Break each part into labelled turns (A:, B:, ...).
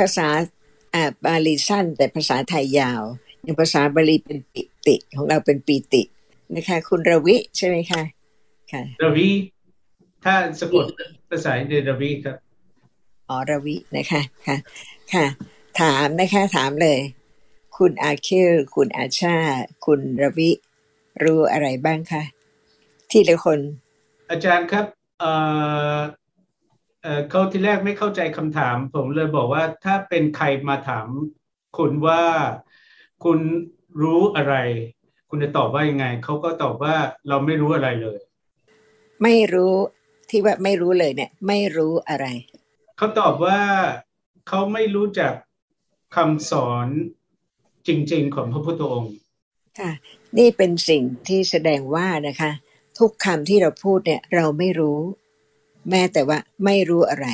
A: ภาษาอ่าบาลีสั้น แต่ภาษาไทยยาว อย่างภาษาบาลีเป็นปิติ ของเราเป็นปีตินะคะ คุณรวิใช่ไหมคะค่ะ
B: รวิ ถ้าสะกดภาษาเดรวิครับ
A: อ๋อรวินะคะค่ะค่ะ ถามนะคะถามเลย คุณอาคิลคุณอาชา คุณรวิ รู้อะไรบ้างคะที่ละคน
B: อาจารย์ครับเอ่อ เอ่อเขาที่แรกไม่เข้าใจคำถาม ผมเลยบอกว่าถ้าเป็นใครมาถามคุณว่าคุณรู้อะไร คุณจะตอบว่ายังไง เขาก็ตอบว่าเราไม่รู้อะไรเลย
A: ไม่รู้ที่ว่าไม่รู้เลยเนี่ย ไม่รู้อะไร
B: เขาตอบว่าเขาไม่รู้จักคำสอนจริง ๆ ของพระพุทธองค์
A: ค่ะ นี่เป็นสิ่งที่แสดงว่านะคะ ทุกคำที่เราพูดเนี่ย เราไม่รู้ แม้แต่ว่าไม่รู้อะไร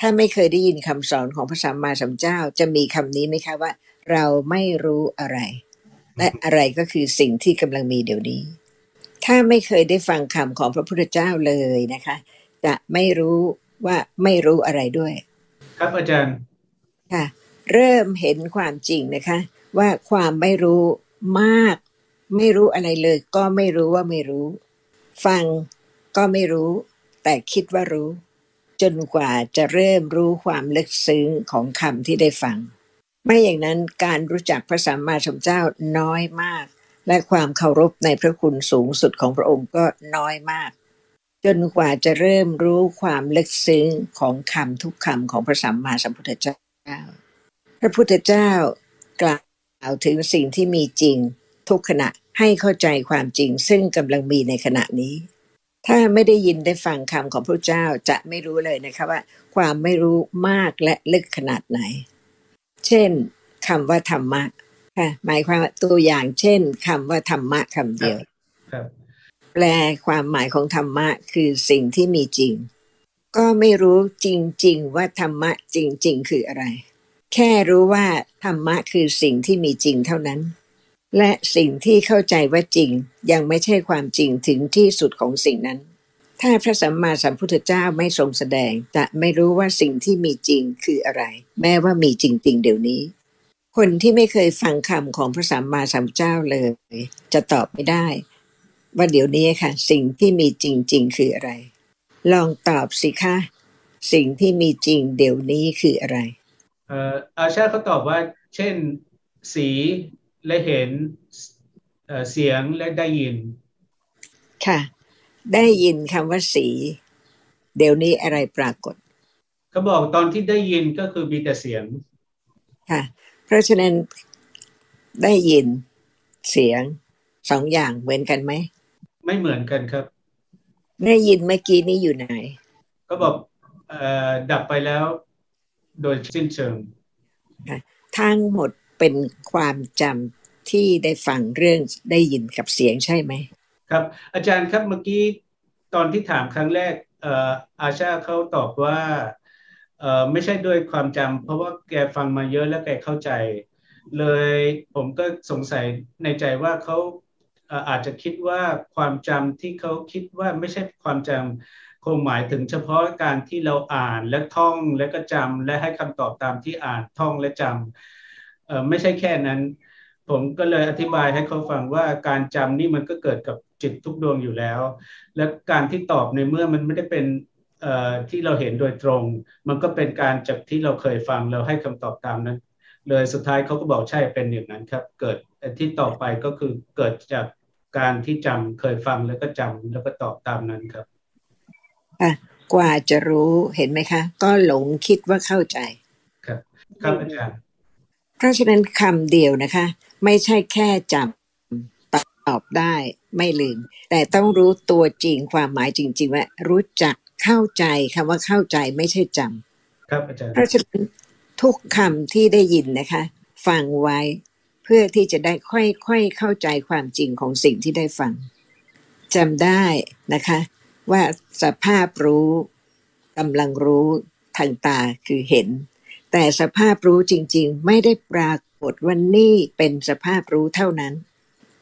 A: ถ้าไม่เคยได้ยินคำสอนของพระสัมมาสัมพุทธเจ้าจะมีคำนี้ไหมคะว่า เราไม่รู้อะไร และอะไรก็คือสิ่งที่กำลังมีเดี๋ยวนี้ ถ้าไม่เคยได้ฟังคำของพระพุทธเจ้าเลยนะคะ จะไม่รู้ว่าไม่รู้อะไรด้วย
B: ครับอาจารย์
A: ค่ะเริ่มเห็นความจริงนะคะ ว่าความไม่รู้มาก ไม่รู้อะไรเลย ก็ไม่รู้ว่าไม่รู้ ฟังก็ไม่รู้ แต่คิดว่ารู้ จนกว่าจะเริ่มรู้ความลึกซึ้งของคำที่ได้ฟัง ไม่อย่างนั้นการรู้จักพระสัมมาสัมพุทธเจ้าน้อยมาก และความเคารพในพระคุณสูงสุดของพระองค์ก็น้อยมาก จนกว่าจะเริ่มรู้ความลึกซึ้งของคำทุกคำของพระสัมมาสัมพุทธเจ้า พระพุทธเจ้ากล่าวถึงสิ่งที่มีจริงทุกขณะให้เข้าใจความจริงซึ่งกำลังมีในขณะนี้ ถ้าไม่ได้ยินได้ฟังคำของพระเจ้าจะไม่รู้เลยนะคะว่า ความไม่รู้มากและลึกขนาดไหน เช่นคำว่าธรรมะค่ะหมายความว่าตัวอย่างเช่นคำว่าธรรมะคำเดียวแปลความหมายของธรรมะคือสิ่งที่มีจริง ก็ไม่รู้จริง ๆ ว่าธรรมะจริง ๆ คืออะไร แค่รู้ว่าธรรมะคือสิ่งที่มีจริงเท่านั้น และสิ่งที่เข้าใจว่าจริง ยังไม่ใช่ความจริงถึงที่สุดของสิ่งนั้น ถ้าพระสัมมาสัมพุทธเจ้าไม่ทรงแสดง จะไม่รู้ว่าสิ่งที่มีจริงคืออะไร แม้ว่ามีจริง ๆ เดี๋ยวนี้ คนที่ไม่เคยฟังคำของพระสัมมาสัมพุทธเจ้าเลย จะตอบไม่ได้ ว่าเดี๋ยวนี้ค่ะ สิ่งที่มีจริง ๆ คืออะไร ลองตอบสิคะสิ่งที่มีจริงเดี๋ยวนี้คืออะไร
B: เอ่ออาชาเขาตอบว่า เช่น สี และเห็นเสียงและได้ยิน
A: ค่ะ ได้ยินคำว่าสี เดี๋ยวนี้อะไรปรากฏ
B: เขาบอกตอนที่ได้ยินก็คือมีแต่เสียง
A: ค่ะ เพราะฉะนั้นได้ยินเสียงสองอย่างเหมือนกันไหม
B: ไม่เหมือนกันครับ
A: ได้ยินเมื่อกี้นี้อยู่ไหน
B: ก็บอกอดับไปแล้ว โดยสิ้นเชิง
A: ทั้งหมด เป็นความจำที่ได้ฟังเรื่องได้ยินกับเสียงใช่ไหม
B: ครับ อาจารย์ครับเมื่อกี้ตอนที่ถามครั้งแรกอาชาเขาตอบว่าไม่ใช่ด้วยความจำเพราะว่าแกฟังมาเยอะแล้วแกเข้าใจ เลยผมก็สงสัยในใจว่าเขาอาจจะคิดว่าความจำที่เขาคิดว่าไม่ใช่ความจำคงหมายถึงเฉพาะการที่เราอ่านและท่องและก็จำและให้คำตอบตามที่อ่านท่องและจำ ไม่ใช่แค่นั้น ผมก็เลยอธิบายให้เขาฟังว่าการจำนี่มันก็เกิดกับจิตทุกดวงอยู่แล้ว และการที่ตอบในเมื่อมันไม่ได้เป็นที่เราเห็นโดยตรง มันก็เป็นการจากที่เราเคยฟังเราให้คำตอบตามนั้น เลยสุดท้ายเขาก็บอกใช่เป็นอย่างนั้นครับ เกิดที่ต่อไปก็คือเกิดจากการที่จำเคยฟังแล้วก็จำแล้วก็ตอบตามนั้นครับ
A: กว่าจะรู้เห็นไหมคะ ก็หลงคิดว่าเข้าใจ
B: ครับครับอาจารย์
A: เพราะฉะนั้นคำเดียวนะคะ ไม่ใช่แค่จำตอบได้ไม่ลืม แต่ต้องรู้ตัวจริงความหมายจริง ๆ ว่ารู้จักเข้าใจคำว่าเข้าใจไม่ใช่จำ
B: ครับอาจารย์
A: เพราะฉะนั้นทุกคำที่ได้ยินนะคะ ฟังไว้เพื่อที่จะได้ค่อยๆเข้าใจความจริงของสิ่งที่ได้ฟังจำได้นะคะ ว่าสภาพรู้กำลังรู้ทางตาคือเห็น แต่สภาพรู้จริง ๆ ไม่ได้ปรากฏว่านี่เป็นสภาพรู้เท่านั้น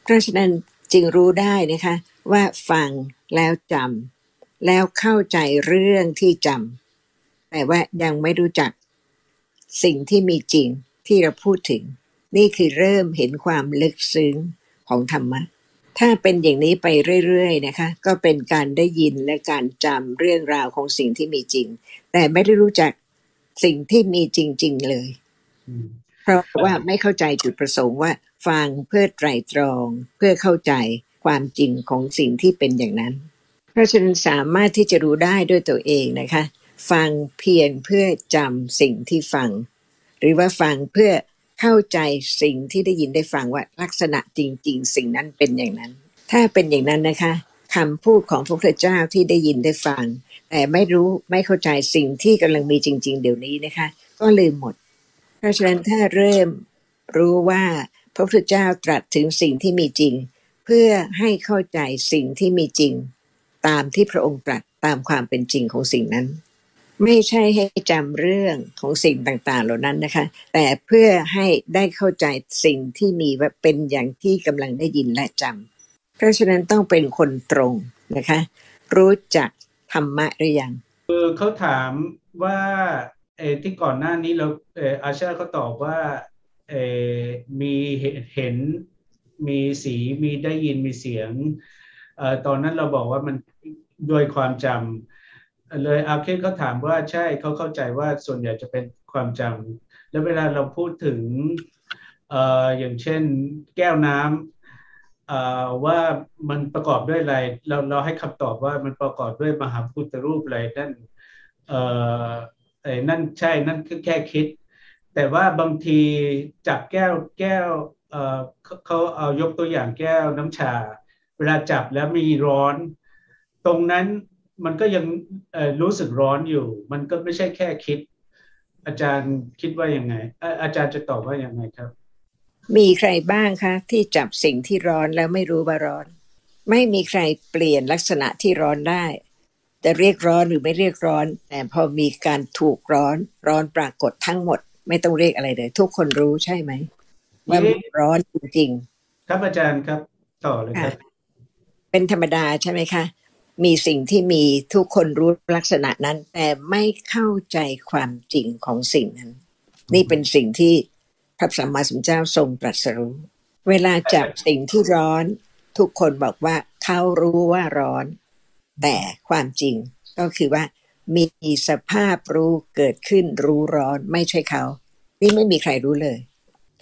A: เพราะฉะนั้นจึงรู้ได้นะคะว่าฟังแล้วจำแล้วเข้าใจเรื่องที่จำแต่ว่ายังไม่รู้จักสิ่งที่มีจริงที่เราพูดถึง นี่คือเริ่มเห็นความลึกซึ้งของธรรมะ ถ้าเป็นอย่างนี้ไปเรื่อยๆนะคะ ก็เป็นการได้ยินและการจำเรื่องราวของสิ่งที่มีจริง แต่ไม่ได้รู้จัก สิ่งที่มีจริง ๆเลย เพราะว่าไม่เข้าใจจุดประสงค์ว่า ฟังเพื่อไตรตรองเพื่อเข้าใจความจริงของสิ่งที่เป็นอย่างนั้น เพราะฉะนั้นสามารถที่จะรู้ได้ด้วยตัวเองนะคะ ฟังเพียงเพื่อจำสิ่งที่ฟัง หรือว่าฟังเพื่อเข้าใจสิ่งที่ได้ยินได้ฟังว่าลักษณะจริง ๆ สิ่งนั้นเป็นอย่างนั้น ถ้าเป็นอย่างนั้นนะคะคำพูดของพระพุทธเจ้าที่ได้ยินได้ฟัง แต่ไม่รู้ไม่เข้าใจสิ่งที่กำลังมีจริง ๆ เดี๋ยวนี้นะคะ ก็ลืมหมด เพราะฉะนั้นถ้าเริ่มรู้ว่าพระพุทธเจ้าตรัสถึงสิ่งที่มีจริง เพื่อให้เข้าใจสิ่งที่มีจริง ตามที่พระองค์ตรัสตามความเป็นจริงของสิ่งนั้น ไม่ใช่ให้จำเรื่องของสิ่งต่างๆ เหล่านั้นนะคะ แต่เพื่อให้ได้เข้าใจสิ่งที่มีว่าเป็นอย่างที่กำลังได้ยินและจำเพราะฉะนั้นต้องเป็นคนตรงนะคะ รู้จัก ธรรมะหรือยัง
B: คือเขาถามว่าเออที่ก่อนหน้านี้เราเอออาชาเขาตอบว่าเออมีเห็นมีสีมีได้ยินมีเสียงเออตอนนั้นเราบอกว่ามันโดยความจำเลยอาเคสเขาถามว่าใช่เขาเข้าใจว่าส่วนใหญ่จะเป็นความจำแล้วเวลาเราพูดถึงเอออย่างเช่น แก้วน้ำ ว่ามันประกอบด้วยอะไร เราเราให้คำตอบว่ามันประกอบด้วยมหาพุทธรูปอะไรนั่นเออเอ้นั่นใช่นั่นคือแค่คิด แต่ว่าบางทีจับแก้วแก้วเออเขาเอายกตัวอย่างแก้วน้ำชา เวลาจับแล้วมีร้อน ตรงนั้นมันก็ยังรู้สึกร้อนอยู่ มันก็ไม่ใช่แค่คิด อาจารย์คิดว่ายังไงอ่าอาจารย์จะตอบว่ายังไงครับ
A: มีใครบ้างคะ ที่จับสิ่งที่ร้อนแล้วไม่รู้ว่าร้อน ไม่มีใครเปลี่ยนลักษณะที่ร้อนได้จะเรียกร้อนหรือไม่เรียกร้อน แต่พอมีการถูกร้อนร้อนปรากฏทั้งหมด ไม่ต้องเรียกอะไรเลย ทุกคนรู้ใช่ไหมว่ามันร้อนจริง
B: ครับอาจารย์ครับต่อเลย
A: ๆ
B: ครั
A: ค่ะ
B: บ
A: เป็นธรรมดาใช่ไหมคะ มีสิ่งที่มีทุกคนรู้ลักษณะนั้น แต่ไม่เข้าใจความจริงของสิ่งนั้น นี่เป็นสิ่งที่ พระสัมมาสัมพุทธเจ้าทรงตรัสรู้ เวลาจับสิ่งที่ร้อน ทุกคนบอกว่าเขารู้ว่าร้อน แต่ความจริงก็คือว่า มีสภาพรู้เกิดขึ้นรู้ร้อนไม่ใช่เขา นี่ไม่มีใครรู้เลย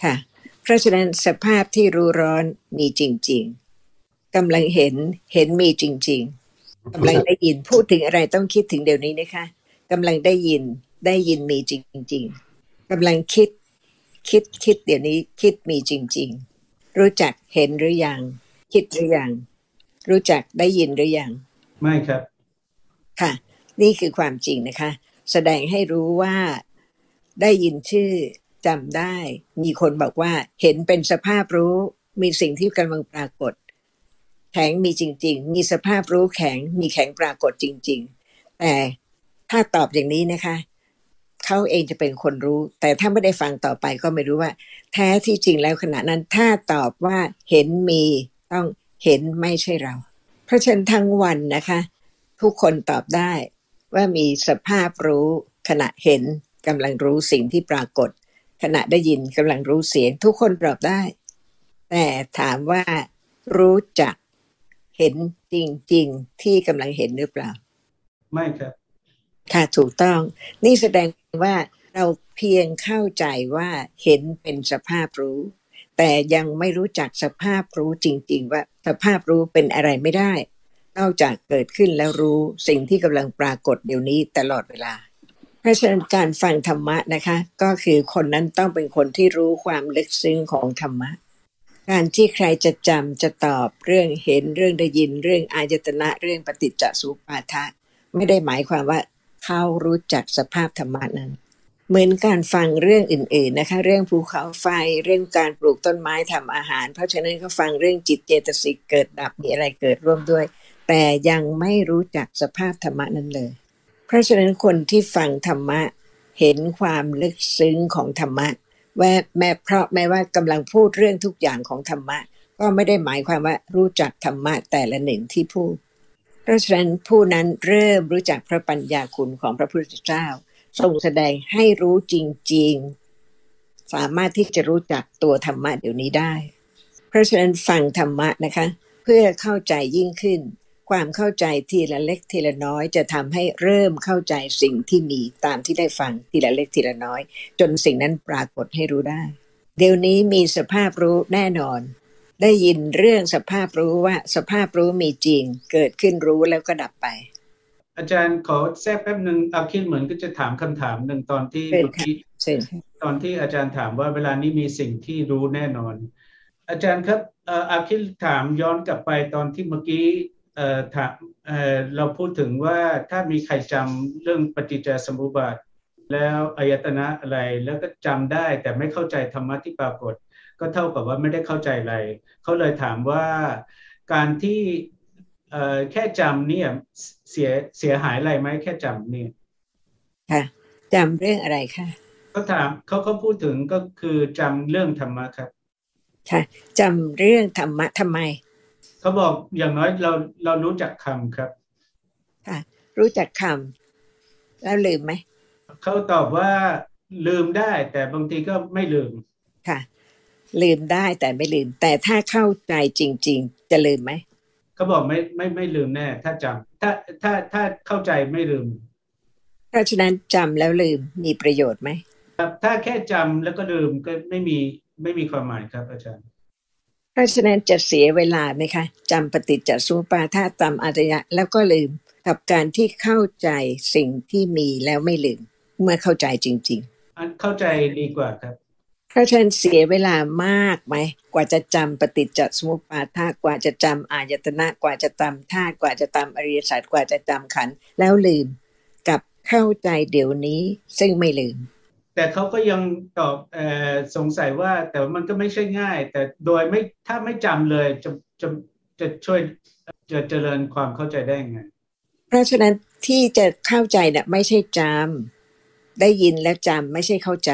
A: ค่ะ เพราะฉะนั้นสภาพที่รู้ร้อนมีจริง ๆกำลังเห็นเห็นมีจริง ๆกำลังได้ยินพูดถึงอะไรต้องคิดถึงเดี๋ยวนี้นะคะกำลังได้ยินได้ยินมีจริง ๆกำลังคิด คิดคิดเดี๋ยวนี้คิดมีจริง ๆ รู้จักเห็นหรือยัง คิดหรือยัง รู้จักได้ยินหรือยัง
B: ไม่ครับ
A: ค่ะ นี่คือความจริงนะคะ แสดงให้รู้ว่าได้ยินชื่อจำได้ มีคนบอกว่าเห็นเป็นสภาพรู้มีสิ่งที่กำลังปรากฏ แข็งมีจริง ๆ มีสภาพรู้แข็งมีแข็งปรากฏจริง ๆ แต่ถ้าตอบอย่างนี้นะคะ เขาเองจะเป็นคนรู้ แต่ถ้าไม่ได้ฟังต่อไปก็ไม่รู้ว่า แท้ที่จริงแล้วขณะนั้นถ้าตอบว่าเห็นมีต้องเห็นไม่ใช่เรา เพราะฉะนั้นทั้งวันนะคะ ทุกคนตอบได้ว่ามีสภาพรู้ ขณะเห็นกำลังรู้สิ่งที่ปรากฏ ขณะได้ยินกำลังรู้เสียง ทุกคนตอบได้ แต่ถามว่ารู้จักเห็นจริง ๆ ที่กำลังเห็นหรือเปล่า
B: ไม่ครับ
A: ค่ะถูกต้อง นี่แสดง ว่าเราเพียงเข้าใจว่าเห็นเป็นสภาพรู้ แต่ยังไม่รู้จักสภาพรู้จริง ๆ ว่าสภาพรู้เป็นอะไรไม่ได้ นอกจากเกิดขึ้นแล้วรู้สิ่งที่กำลังปรากฏเดี๋ยวนี้ตลอดเวลาเพราะฉะนั้นการฟังธรรมะนะคะ ก็คือคนนั้นต้องเป็นคนที่รู้ความลึกซึ้งของธรรมะ การที่ใครจะจำจะตอบเรื่องเห็นเรื่องได้ยินเรื่องอายตนะเรื่องปฏิจจสุปาทะ ไม่ได้หมายความว่า เขารู้จักสภาพธรรมะนั้น เหมือนการฟังเรื่องอื่น ๆนะคะ เรื่องภูเขาไฟเรื่องการปลูกต้นไม้ทำอาหาร เพราะฉะนั้นก็ฟังเรื่องจิตเจตสิกเกิดดับมีอะไรเกิดร่วมด้วย แต่ยังไม่รู้จักสภาพธรรมะนั้นเลย เพราะฉะนั้นคนที่ฟังธรรมะเห็นความลึกซึ้งของธรรมะว่าแม้เพราะแม้ว่ากำลังพูดเรื่องทุกอย่างของธรรมะ ก็ไม่ได้หมายความว่ารู้จักธรรมะแต่ละหนึ่งที่พูด ราะฉะนั้นผู้นั้นเริ่มรู้จักพระปัญญาคุณของพระพุทธเจ้า ทรงแสดงให้รู้จริง ๆ สามารถที่จะรู้จักตัวธรรมะเดี๋ยวนี้ได้ เพราะฉะนั้นฟังธรรมะนะคะ เพื่อเข้าใจยิ่งขึ้น ความเข้าใจทีละเล็กทีละน้อย จะทำให้เริ่มเข้าใจสิ่งที่มีตามที่ได้ฟังทีละเล็กทีละน้อย จนสิ่งนั้นปรากฏให้รู้ได้ เดี๋ยวนี้มีสภาพรู้แน่นอน ได้ยินเรื่องสภาพรู้ว่าสภาพรู้มีจริง เกิดขึ้นรู้แล้วก็ดับไป
B: อาจารย์ขอแทรกแป๊บหนึ่งอาคิดเหมือนก็จะถามคำถามหนึ่งตอนที่
A: เชิญ
B: เมื่อ
A: ค่ะ
B: กี้
A: เชิญค่ะ
B: ตอนที่อาจารย์ถามว่าเวลานี้มีสิ่งที่รู้แน่นอน อาจารย์ครับเอ่ออาคิดถามย้อนกลับไปตอนที่เมื่อกี้เอ่อถามเอ่อเราพูดถึงว่าถ้ามีใครจำเรื่องปฏิจจสมุปบาทแล้วอายตนะอะไรแล้วก็จำได้แต่ไม่เข้าใจธรรมะที่ปรากฏ ก็เท่ากับว่าไม่ได้เข้าใจอะไร เขาเลยถามว่าการที่เอ่อแค่จำเนี่ยเสียเสียหายอะไรไหมแค่จำเนี่ย
A: ค่ะจำเรื่องอะไรคะ
B: เขาถามเขาเขาพูดถึงก็คือจำเรื่องธรรมะครับ
A: ค่ะจำเรื่องธรรมะทำไม
B: เขาบอกอย่างน้อยเราเรารู้จักคำครับ
A: ค่ะรู้จักคำแล้วลืมไหม
B: เขาตอบว่าลืมได้แต่บางทีก็ไม่ลืม
A: ค่ะ ลืมได้แต่ไม่ลืม แต่ถ้าเข้าใจจริง ๆ จะลืมไหม
B: เขาบอกไม่ไม่ไม่ลืมแน่ ถ้าจำถ้าถ้าถ้าเข้าใจไม่ลืม
A: เพราะฉะนั้นจำแล้วลืมมีประโยชน์ไหม
B: ครับถ้าแค่จำแล้วก็ลืมก็ไม่มีไม่มีความหมายครับ อาจารย์
A: เพราะฉะนั้นจะเสียเวลาไหมคะจำปฏิจจสมุปบาทาจำอารยะ แล้วก็ลืมกับการที่เข้าใจสิ่งที่มีแล้วไม่ลืม เมื่อเข้าใจจริง
B: อันเข้าใจดีกว่าครับ
A: ๆ เพราะฉะนั้นเสียเวลามากไหม กว่าจะจำปฏิจจสมุปบาทากว่าจะจำอายตนะกว่าจะจำธาตุกว่าจะจำอริยสัจกว่าจะจำขันธ์แล้วลืมกับเข้าใจเดี๋ยวนี้ซึ่งไม่ลืม
B: แต่เขาก็ยังตอบเออสงสัยว่าแต่ว่ามันก็ไม่ใช่ง่าย แต่โดยไม่ถ้าไม่จำเลยจะจะจะช่วยจะเจริญความเข้าใจได้ยังไง
A: เพราะฉะนั้นที่จะเข้าใจเนี่ยไม่ใช่จำได้ยินแล้วจำไม่ใช่เข้าใจ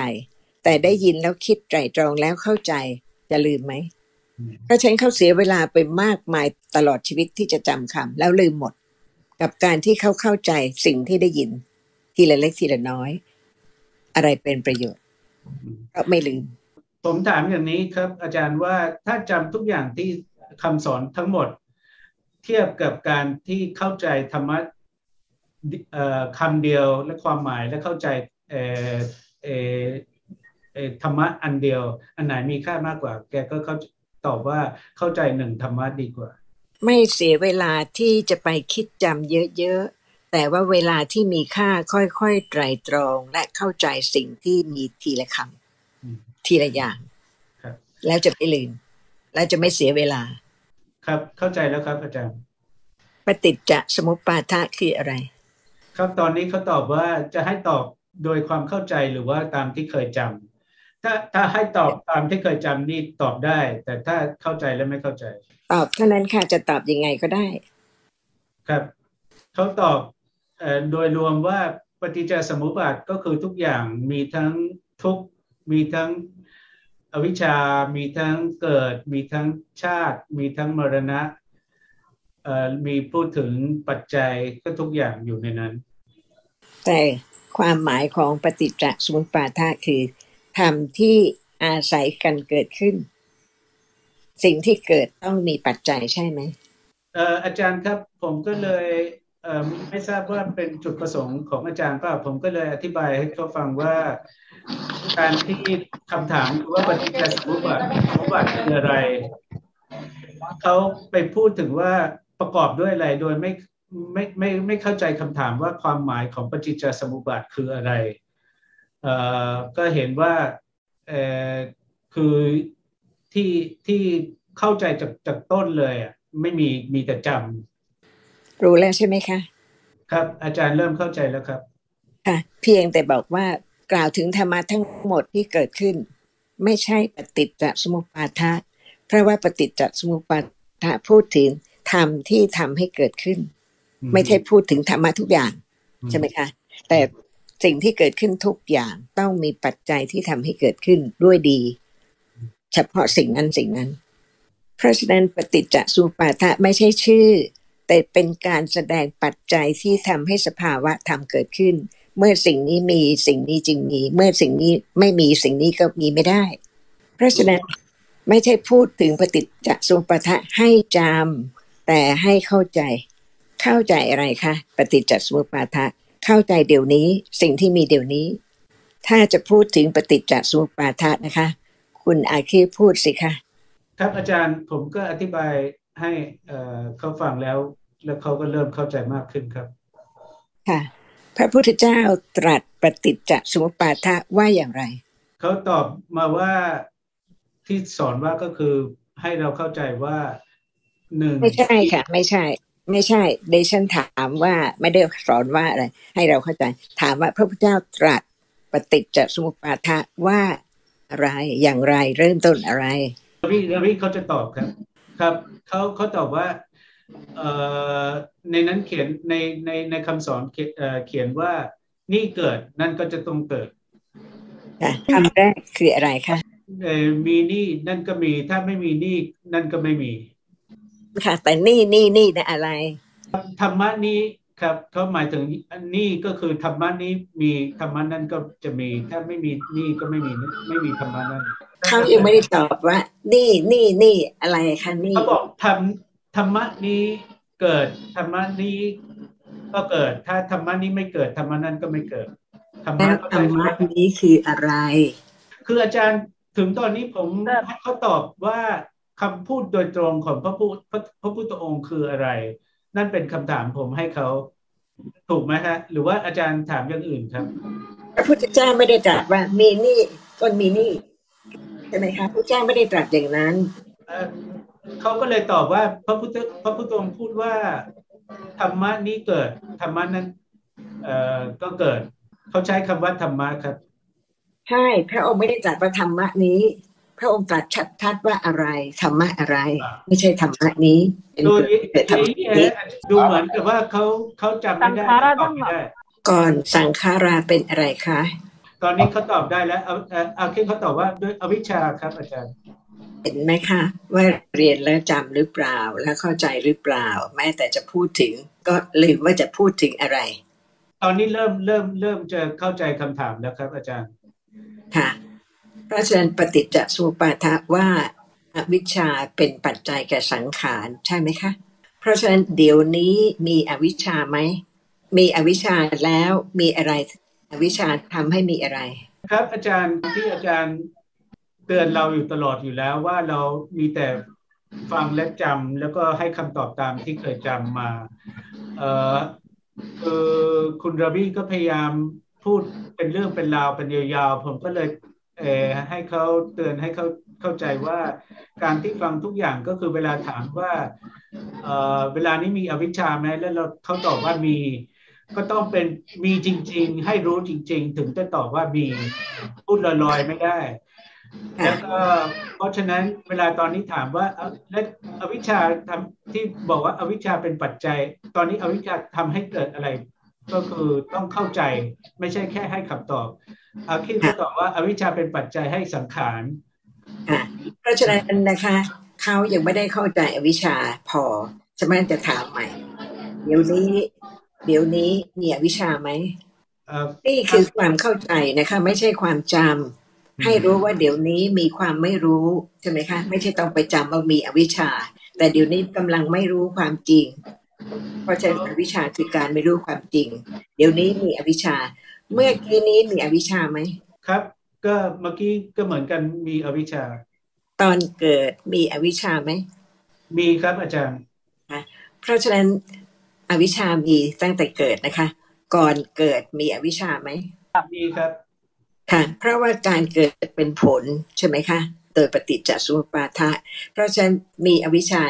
A: แต่ได้ยินแล้วคิดไตรตรองแล้วเข้าใจจะลืมไหม
B: อืม
A: เพราะฉะนั้นเขาเสียเวลาไปมากมายตลอดชีวิตที่จะจำคำแล้วลืมหมด กับการที่เขาเข้าใจสิ่งที่ได้ยิน ทีละเล็กทีละน้อย อะไรเป็นประโยชน์เพราะไม่ลืม
B: ผมถามอย่างนี้ครับ อาจารย์ว่าถ้าจำทุกอย่างที่คำสอนทั้งหมด เทียบกับการที่เข้าใจธรรมะเอ่อคำเดียวและความหมายและเข้าใจ ธรรมะอันเดียว อันไหนมีค่ามากกว่า แกก็เขาตอบว่าเข้าใจหนึ่งธรรมะดีกว่า
A: ไม่เสียเวลาที่จะไปคิดจำเยอะๆ แต่ว่าเวลาที่มีค่าค่อยๆไตรตรองและเข้าใจสิ่งที่มีทีละค
B: อืมำ
A: ทีละอย่าง
B: ครับ
A: แล้วจะไม่ลืม แล้วจะไม่เสียเวลา
B: ครับเข้าใจแล้วครับอาจารย์
A: ปฏิจจสมุปบาทะคืออะไร
B: ครับตอนนี้เขาตอบว่าจะให้ตอบโดยความเข้าใจหรือว่าตามที่เคยจำ ถ้าถ้าให้ตอบตามที่เคยจำนี่ตอบได้ แต่ถ้าเข้าใจและไม่เข้าใจ
A: ตอบเท่านั้นค่ะจะตอบยังไงก็ได้
B: ครับเขาตอบเอ่อโดยรวมว่าปฏิจจสมุปบาทก็คือทุกอย่างมีทั้งทุกข์มีทั้งอวิชชามีทั้งเกิด มีทั้งชาติ มีทั้งมรณะเอ่อมีพูดถึงปัจจัยก็ทุกอย่างอยู่ในนั้น
A: แต่ความหมายของปฏิจจสมุปบาทะคือ ธรรมที่อาศัยกันเกิดขึ้น สิ่งที่เกิดต้องมีปัจจัยใช่ไหม
B: อออาจารย์ครับผมก็เลยเไม่ทราบว่าเป็นจุดประสงค์ของอาจารย์เปล่าผมก็เลยอธิบายให้เขาฟังว่า การที่คำถามคือว่าปฏิจจสมุปบาทสมุปบาทคืออะไรเขาไปพูดถึงว่าประกอบด้วยอะไรโดยไม่ไม่ไม่ไม่เข้าใจคำถามว่าความหมายของปฏิจจสมุปบาทคืออะไร ก็เห็นว่าเอ่อคือที่ที่เข้าใจจากจากต้นเลยอะไม่มีมีแต่จำ
A: รู้แล้วใช่ไหมคะ
B: ครับ อาจารย์เริ่มเข้าใจแล้วครับ
A: ค่ะเพียงแต่บอกว่ากล่าวถึงธรรมะทั้งหมดที่เกิดขึ้น ไม่ใช่ปฏิจจสมุปบาทะเพราะว่าปฏิจจสมุปบาทะพูดถึงธรรมที่ทำให้เกิดขึ้น ไม่ใช่พูดถึงธรรมะทุกอย่างใช่ไหมคะ แต่ สิ่งที่เกิดขึ้นทุกอย่างต้องมีปัจจัยที่ทำให้เกิดขึ้นด้วยดี เฉพาะสิ่งนั้นสิ่งนั้น เพราะฉะนั้นปฏิจจสุปาทะไม่ใช่ชื่อ แต่เป็นการแสดงปัจจัยที่ทำให้สภาวะธรรมเกิดขึ้น เมื่อสิ่งนี้มีสิ่งนี้จึงมี เมื่อสิ่งนี้ไม่มีสิ่งนี้ก็มีไม่ได้ เพราะฉะนั้นไม่ใช่พูดถึงปฏิจจสุปาทะให้จำแต่ให้เข้าใจ เข้าใจอะไรคะปฏิจจสุปาทะ เข้าใจเดี๋ยวนี้สิ่งที่มีเดี๋ยวนี้ ถ้าจะพูดถึงปฏิจจสมุปบาทะนะคะ คุณอาคีพูดสิคะ
B: ครับอาจารย์ผมก็อธิบายให้เอ่อเขาฟังแล้ว แล้วเขาก็เริ่มเข้าใจมากขึ้นครับ
A: ค่ะ พระพุทธเจ้าตรัสปฏิจจสมุปบาทะว่าอย่างไร
B: เขาตอบมาว่าที่สอนว่าก็คือให้เราเข้าใจว่าหนึ่ง
A: ไม่ใช่ค่ะ ไม่ใช่ ไม่ใช่เดชันถามว่าไม่ได้สอนว่าอะไร ให้เราเข้าใจ ถามว่าพระพุทธเจ้าตรัสปฏิจจสมุปบาทะว่าอะไรอย่างไรเริ่มต้นอะไร
B: รวิรวิเขาจะตอบครับ ครับเขาเขาตอบว่าเอ่อในนั้นเขียนในในในคำสอนเขียนเอ่อเขียนว่านี่เกิดนั่นก็จะต้องเกิด
A: ค่ะคำแรกคืออะไรคะ
B: เอ่อมีนี่นั่นก็มีถ้าไม่มีนี่นั่นก็ไม่มี
A: ค่ะ แต่นี่นี่นี่นะอะไร
B: ธรรมะนี้ครับเขาหมายถึงนี่ก็คือธรรมะนี้มีธรรมะนั้นก็จะมี ถ้าไม่มีนี่ก็ไม่มีไม่มีธรรมะนั้น
A: เขายังไม่ได้ตอบว่า นี่นี่นี่อะไรคะนี่
B: เขาบอกธรรมธรรมะนี้เกิดธรรมะนี้ก็เกิด ถ้าธรรมะนี้ไม่เกิดธรรมะนั้นก็ไม่เกิดธรรมะ
A: แล้ว
B: เข้า
A: ธ
B: ใจ
A: รร
B: ใช่ไห
A: มะ
B: ม
A: นี้คืออะไร
B: คืออาจารย์ถึงตอนนี้ผมให้เขาตอบว่า คำพูดโดยตรงของพระพุทธพระพระพุทธองค์คืออะไร นั่นเป็นคำถามผมให้เขาถูกไหมฮะ หรือว่าอาจารย์ถามอย่างอื่นครับ
A: พระพุทธเจ้าไม่ได้ตรัสว่ามีนี่ก็มีนี่ใช่ไหมคะพระพุทธเจ้าไม่ได้ตรัสอย่างนั้น
B: เอ่อเขาก็เลยตอบว่าพระพุทธพระพุทธองค์พูดว่าธรรมะนี้เกิดธรรมะนั้นเอ่อก็เกิด เขาใช้คำว่าธรรมะครับ
A: ใช่ พระองค์ไม่ได้ตรัสว่าธรรมะนี้ พระองค์ตรัสชัดๆว่าอะไรธรรมะอะไร ไม่ใช่ธรรมะนี้เป็น
B: ดู
A: แต่ธรรมะ
B: นี้
A: นี้
B: ดูเหมือนกับว่าเขาเขาจำไม่ได้ตอบไม่ได้
A: ก่อนสังขาราเป็นอะไรคะ
B: ตอนนี้เขาตอบได้แล้วเอาเอาเอาแค่เขาตอบว่าด้วยอวิชชาครับอาจารย์
A: เห็นไหมคะว่าเรียนแล้วจำหรือเปล่าแล้วเข้าใจหรือเปล่า แม้แต่จะพูดถึง ก็ลืมว่าจะพูดถึงอะไร
B: ตอนนี้เริ่มเริ่มเริ่มจะเข้าใจคำถามแล้วครับ อาจารย์
A: ค่ะเพราะฉะนั้นปฏิจจสมุปาทะว่าอวิชชาเป็นปัจจัยแก่สังขารใช่ไหมคะ เพราะฉะนั้นเดี๋ยวนี้มีอวิชชาไหม มีอวิชชาแล้วมีอะไรอวิชชาทำให้มีอะไร
B: ครับอาจารย์ที่อาจารย์เตือนเราอยู่ตลอดอยู่แล้วว่าเรามีแต่ฟังและจำแล้วก็ให้คำตอบตามที่เคยจำมา เออคือคุณระบี้ก็พยายามพูดเป็นเรื่องเป็นราวเป็นยาวๆผมก็เลย ให้เขาเตือนให้เขาเข้าใจว่าการที่ฟังทุกอย่างก็คือเวลาถามว่าเออเวลานี้มีอวิชชาไหมแล้วเราเขาตอบว่ามี ก็ต้องเป็นมีจริง ๆ ให้รู้จริง ๆ ถึงจะตอบว่ามีพูดลอยๆไม่ได้ แล้วก็เพราะฉะนั้นเวลาตอนนี้ถามว่าเอ้าและอวิชชาทำที่บอกว่าอวิชชาเป็นปัจจัย ตอนนี้อวิชชาทำให้เกิดอะไร ก็คือต้องเข้าใจไม่ใช่แค่ให้คำตอบ อาคิดก็ตอบว่าอวิชชาเป็นปัจจัยให้สังขาร
A: ค่ะเพราะฉะนั้นนะคะเขายังไม่ได้เข้าใจอวิชชาพอฉะนั้นจะถามใหม่ เดี๋ยวนี้ เดี๋ยวนี้มีอวิชชาไหม
B: เอ่อ
A: นี่คือความเข้าใจนะคะ ไม่ใช่ความจำให้รู้ว่าเดี๋ยวนี้มีความไม่รู้ใช่ไหมคะ ไม่ใช่ต้องไปจำว่ามีอวิชชา แต่เดี๋ยวนี้กำลังไม่รู้ความจริงเพราะฉะนั้นอวิชชาคือการไม่รู้ความจริง เดี๋ยวนี้มีอวิชชา เมื่อกี้นี้มีอวิชชาไหม
B: ครับ ก็เมื่อกี้ก็เหมือนกันมีอวิชชา
A: ตอนเกิดมีอวิชชาไหม
B: มีครับอาจารย์
A: เพราะฉะนั้นอวิชชามีตั้งแต่เกิดนะคะ ก่อนเกิดมีอวิชชาไหม
B: มีครับ
A: ค่ะ เพราะว่าการเกิดเป็นผลใช่ไหมคะโดยปฏิจจสมุปบาทะเพราะฉะนั้นมีอวิชชา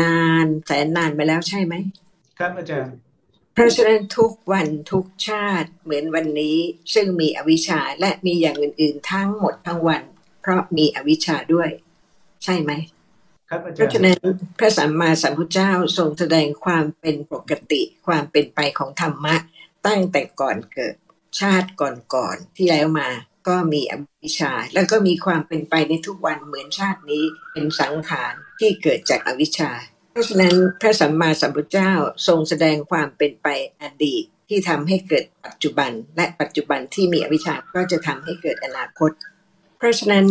A: นานแสนนานมาแล้วใช่ไหม
B: ครับอาจารย์
A: เพราะฉะนั้นทุกวันทุกชาติเหมือนวันนี้ ซึ่งมีอวิชชาและมีอย่างอื่น ๆ ทั้งหมดทั้งวัน เพราะมีอวิชชาด้วย ใช่ไหม
B: ครับอา
A: เพ
B: จาร
A: ราะ
B: ย์
A: ฉะนั้นพระสัมมาสัมพุทธเจ้าทรงแสดงความเป็นปกติ ความเป็นไปของธรรมะ ตั้งแต่ก่อนเกิดชาติก่อนๆที่แล้วมาก็มีอวิชชา แล้วก็มีความเป็นไปในทุกวันเหมือนชาตินี้เป็นสังขารที่เกิดจากอวิชชา เพราะฉะนั้นพระสัมมาสัมพุทธเจ้าทรงแสดงความเป็นไปอดีตที่ทำให้เกิดปัจจุบัน และปัจจุบันที่มีอวิชชาก็จะทำให้เกิดอนาคต เพราะฉะนั้น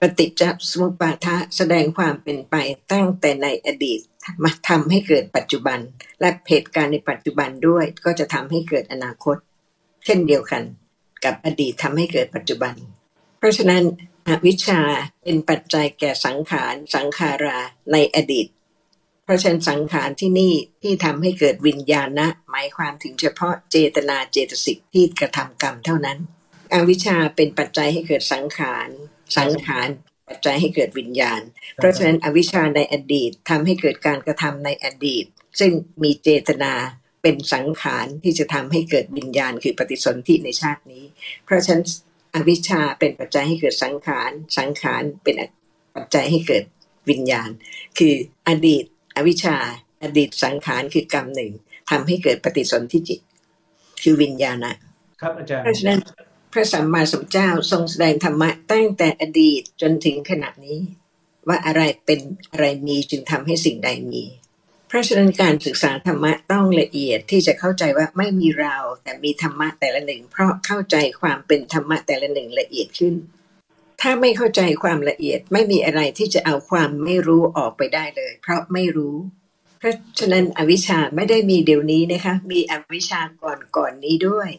A: ปฏิจจสมุปบาทะแสดงความเป็นไปตั้งแต่ในอดีตมาทำให้เกิดปัจจุบัน และเหตุการณ์ในปัจจุบันด้วยก็จะทำให้เกิดอนาคต เช่นเดียวกัน กับอดีตทำให้เกิดปัจจุบัน เพราะฉะนั้นอวิชชาเป็นปัจจัยแก่สังขารสังขาราในอดีต เพราะฉะนั้นสังขารที่นี่ที่ทำให้เกิดวิญญาณนะ หมายความถึงเฉพาะเจตนาเจตสิกที่กระทำกรรมเท่านั้นอวิชชาเป็นปัจจัยให้เกิดสังขาร สังขารปัจจัยให้เกิดวิญญาณ เพราะฉะนั้นอวิชชาในอดีตทำให้เกิดการกระทำในอดีต ซึ่งมีเจตนาเป็นสังขารที่จะทำให้เกิดวิญญาณคือปฏิสนธิในชาตินี้ เพราะฉะนั้นอวิชชาเป็นปัจจัยให้เกิดสังขาร สังขารเป็นปัจจัยให้เกิดวิญญาณ คืออดีต อวิชชาอดีตสังขารคือกรรมหนึ่งทำให้เกิดปฏิสนธิจิต คือวิญญาณ
B: ครับอาจารย์
A: เพราะฉะนั้นพระสัมมาสัมพุทธเจ้าทรงแสดงธรรมะตั้งแต่อดีตจนถึงขณะนี้ ว่าอะไรเป็นอะไรมีจึงทำให้สิ่งใดมีเพราะฉะนั้นการศึกษาธรรมะต้องละเอียดที่จะเข้าใจว่าไม่มีเราแต่มีธรรมะแต่ละหนึ่ง เพราะเข้าใจความเป็นธรรมะแต่ละหนึ่งละเอียดขึ้น ถ้าไม่เข้าใจความละเอียดไม่มีอะไรที่จะเอาความไม่รู้ออกไปได้เลย เพราะไม่รู้ เพราะฉะนั้นอวิชชาไม่ได้มีเดี๋ยวนี้นะคะ มีอวิชชาก่อนก่อนนี้ด้วย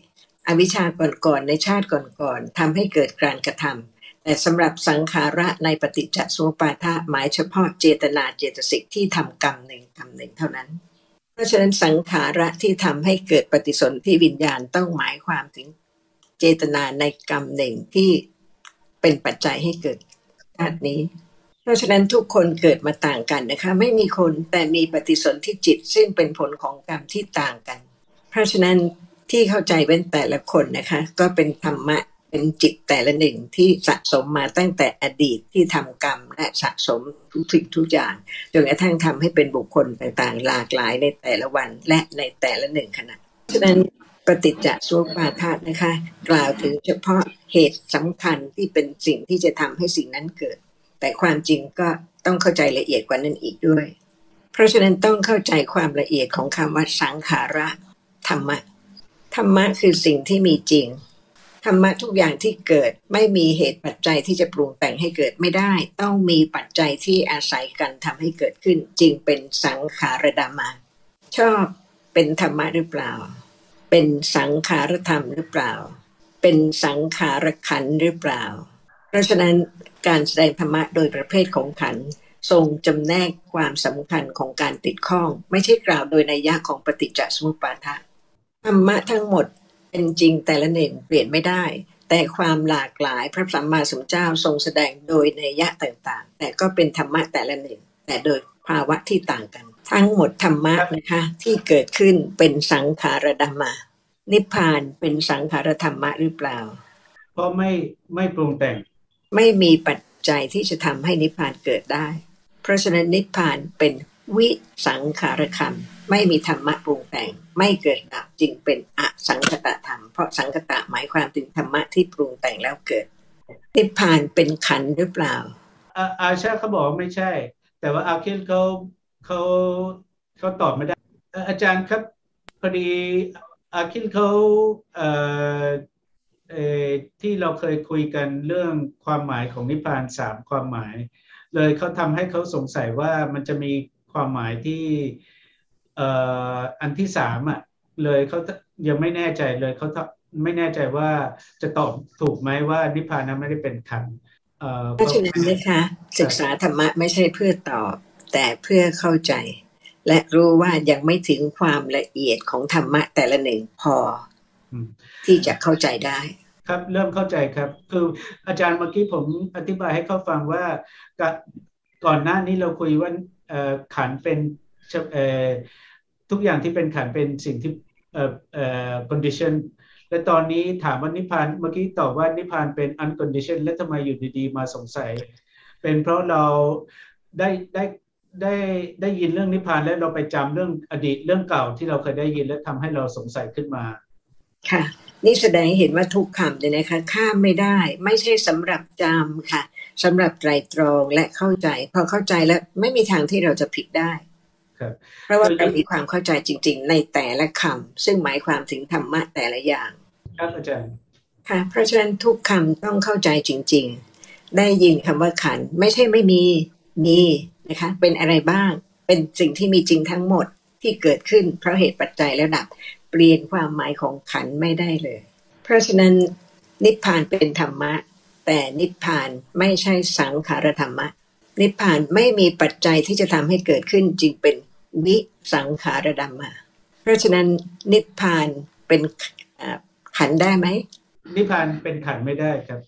A: อวิชชาก่อนๆในชาติก่อนๆทำให้เกิดการกระทำแต่สำหรับสังขาระในปฏิจจสมุปาทะหมายเฉพาะเจตนาเจตสิกที่ทำกรรมหนึ่งกรรมหนึ่งเท่านั้น เพราะฉะนั้นสังขาระที่ทำให้เกิดปฏิสนธิวิญญาณต้องหมายความถึงเจตนาในกรรมหนึ่งที่ เป็นปัจจัยให้เกิดชาตินี้ เพราะฉะนั้นทุกคนเกิดมาต่างกันนะคะ ไม่มีคนแต่มีปฏิสนธิจิตซึ่งเป็นผลของกรรมที่ต่างกัน เพราะฉะนั้นที่เข้าใจเป็นแต่ละคนนะคะ ก็เป็นธรรมะเป็นจิตแต่ละหนึ่งที่สะสมมาตั้งแต่อดีตที่ทำกรรมและสะสมทุกสิ่งทุกอย่างจนกระทั่งทำให้เป็นบุคคลต่างๆ หลากหลายในแต่ละวันและในแต่ละหนึ่งขณะฉะนั้น ปฏิจจสุปาทานะคะ กล่าวถึงเฉพาะเหตุสำคัญที่เป็นสิ่งที่จะทำให้สิ่งนั้นเกิด แต่ความจริงก็ต้องเข้าใจละเอียดกว่านั้นอีกด้วย เพราะฉะนั้นต้องเข้าใจความละเอียดของคำว่าสังขาระธรรมะ ธรรมะคือสิ่งที่มีจริง ธรรมะทุกอย่างที่เกิดไม่มีเหตุปัจจัยที่จะปรุงแต่งให้เกิดไม่ได้ ต้องมีปัจจัยที่อาศัยกันทำให้เกิดขึ้น จึงเป็นสังขารดามา ชอบเป็นธรรมะหรือเปล่า เป็นสังขารธรรมหรือเปล่า เป็นสังขารขันหรือเปล่า เพราะฉะนั้นการแสดงธรรมะโดยประเภทของขันทรงจำแนกความสำคัญของการติดข้อง ไม่ใช่กล่าวโดยนัยยะของปฏิจจสมุปบาทะธรรมะทั้งหมดเป็นจริงแต่ละหนึ่งเปลี่ยนไม่ได้ แต่ความหลากหลายพระสัมมาสัมพุทธเจ้าทรงแสดงโดยในยะต่างๆ แต่ก็เป็นธรรมะแต่ละหนึ่งแต่โดยภาวะที่ต่างกัน ทั้งหมดธรรมะนะคะ ที่เกิดขึ้นเป็นสังขารธรรมะนิพพานเป็นสังขารธรรมะหรือเปล่า
B: เพราะไม่ไม่ปรุงแต่ง
A: ไม่มีปัจจัยที่จะทำให้นิพพานเกิดได้ เพราะฉะนั้นนิพพานเป็นวิสังขารธรรมไม่มีธรรมะปรุงแต่ง ไม่เกิดดับจึงเป็นอสังคตธรรม เพราะสังคตะหมายความถึงธรรมะที่ปรุงแต่งแล้วเกิด นิพพานเป็นขันหรือเปล่า
B: อาอาชาเขาบอกไม่ใช่ แต่ว่าอาคิลเขา เขาเขาตอบไม่ได้ อาจารย์ครับพอดีอาคิลเขาเอ่อเอที่เราเคยคุยกันเรื่องความหมายของนิพพานสามความหมาย เลยเขาทำให้เขาสงสัยว่ามันจะมีความหมายที่เอ่ออันที่สามอะเลยเขายังไม่แน่ใจเลยเขาไม่แน่ใจว่าจะตอบถูกไหมว่านิพพานนั้นไม่ได้เป็นขัน
A: เพราะฉะนั้นนะคะศึกษาธรรมะไม่ใช่เพื่อตอบ แต่เพื่อเข้าใจ และรู้ว่ายังไม่ถึงความละเอียดของธรรมะแต่ละหนึ่งพอ ที่จะเข้าใจได้
B: ครับเริ่มเข้าใจครับ คืออาจารย์เมื่อกี้ผมอธิบายให้เขาฟังว่าก่อนหน้านี้เราคุยว่าขันเป็นทุกอย่างที่เป็นขันเป็นสิ่งที่เอ่อเอ่อ condition และตอนนี้ถามว่านิพพานเมื่อกี้ตอบว่านิพพานเป็น uncondition และทำไมอยู่ดีๆ มาสงสัย เป็นเพราะเราได้ได้ ได้ได้ยินเรื่องนิพพานแล้วเราไปจำเรื่องอดีตเรื่องเก่าที่เราเคยได้ยินและทำให้เราสงสัยขึ้นมา
A: ค่ะ นี่แสดงเห็นว่าทุกคำเนี่ยนะคะ ข้ามไม่ได้ ไม่ใช่สำหรับจำค่ะสำหรับไตรตรองและเข้าใจ พอเข้าใจแล้วไม่มีทางที่เราจะผิดได้
B: ครับ
A: เพราะว่าเรามีความเข้าใจจริง ๆ ในแต่ละคำซึ่งหมายความถึงธรรมะแต่ละอย่าง
B: ครับอาจารย์
A: ค่ะ เพราะฉะนั้นทุกคำต้องเข้าใจจริง ๆ ได้ยินคำว่าขันไม่ใช่ไม่มีมี นะคะ เป็นอะไรบ้าง เป็นสิ่งที่มีจริงทั้งหมดที่เกิดขึ้นเพราะเหตุปัจจัยแล้วดับ เปลี่ยนความหมายของขันไม่ได้เลย เพราะฉะนั้นนิพพานเป็นธรรมะ แต่นิพพานไม่ใช่สังขารธรรมะ นิพพานไม่มีปัจจัยที่จะทำให้เกิดขึ้นจึงเป็นวิสังขารธรรมะ เพราะฉะนั้นนิพพานเป็นขันได้ไหม
B: นิพพานเป็นขันไม่ได้ครับ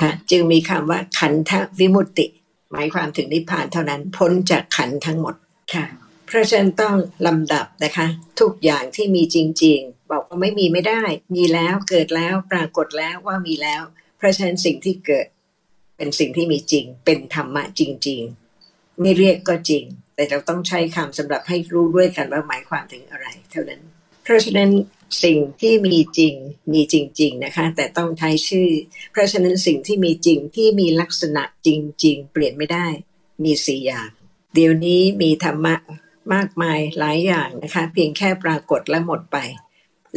A: ค่ะจึงมีคำว่าขันธวิมุตติ หมายความถึงนิพพานเท่านั้นพ้นจากขันทั้งหมดค่ะเพราะฉะนั้นต้องลำดับนะคะ ทุกอย่างที่มีจริง ๆ บอกว่าไม่มีไม่ได้ มีแล้วเกิดแล้วปรากฏแล้วว่ามีแล้ว เพราะฉะนั้นสิ่งที่เกิด เป็นสิ่งที่มีจริง เป็นธรรมะจริง ๆ ไม่เรียกก็จริง แต่เราต้องใช้คำสำหรับให้รู้ด้วยกันว่าหมายความถึงอะไร เท่านั้น เพราะฉะนั้น สิ่งที่มีจริงมีจริง ๆนะคะ แต่ต้องใช้ชื่อ เพราะฉะนั้นสิ่งที่มีจริงที่มีลักษณะจริง ๆ เปลี่ยนไม่ได้ มีสี่อย่าง เดี๋ยวนี้มีธรรมะมากมายหลายอย่างนะคะ เพียงแค่ปรากฏและหมดไป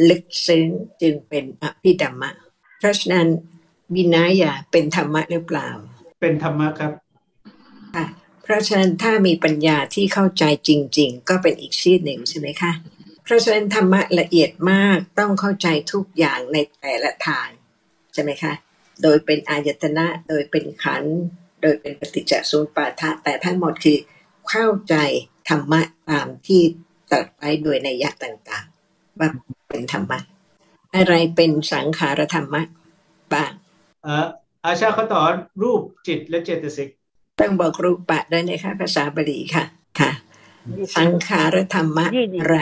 A: ลึกซึ้งจึงเป็นอภิธรรมะ เพราะฉะนั้นวินัยาเป็นธรรมะหรือเปล่า
B: เป็นธรรมะครับ
A: ค่ะเพราะฉะนั้นถ้ามีปัญญาที่เข้าใจจริง ๆ ก็เป็นอีกชื่อหนึ่งใช่ไหมคะ เพราะฉะนั้นธรรมะละเอียดมากต้องเข้าใจทุกอย่างในแต่ละทางใช่ไหมคะ โดยเป็นอายตนะ โดยเป็นขัน โดยเป็นปฏิจจสมุปบาทะ แต่ทั้งหมดคือเข้าใจธรรมะตามที่ตรัสไว้โดยในยะต่างๆ ว่าเป็นธรรมะ อะไรเป็นสังขารธรรมะบ้าง
B: อาชาเขาต่อรูปจิตและเจตสิก
A: ต้องบอกรูปปะด้วยนะคะภาษาบาลีค่ะค่ะ สังขารธรรมะอะไร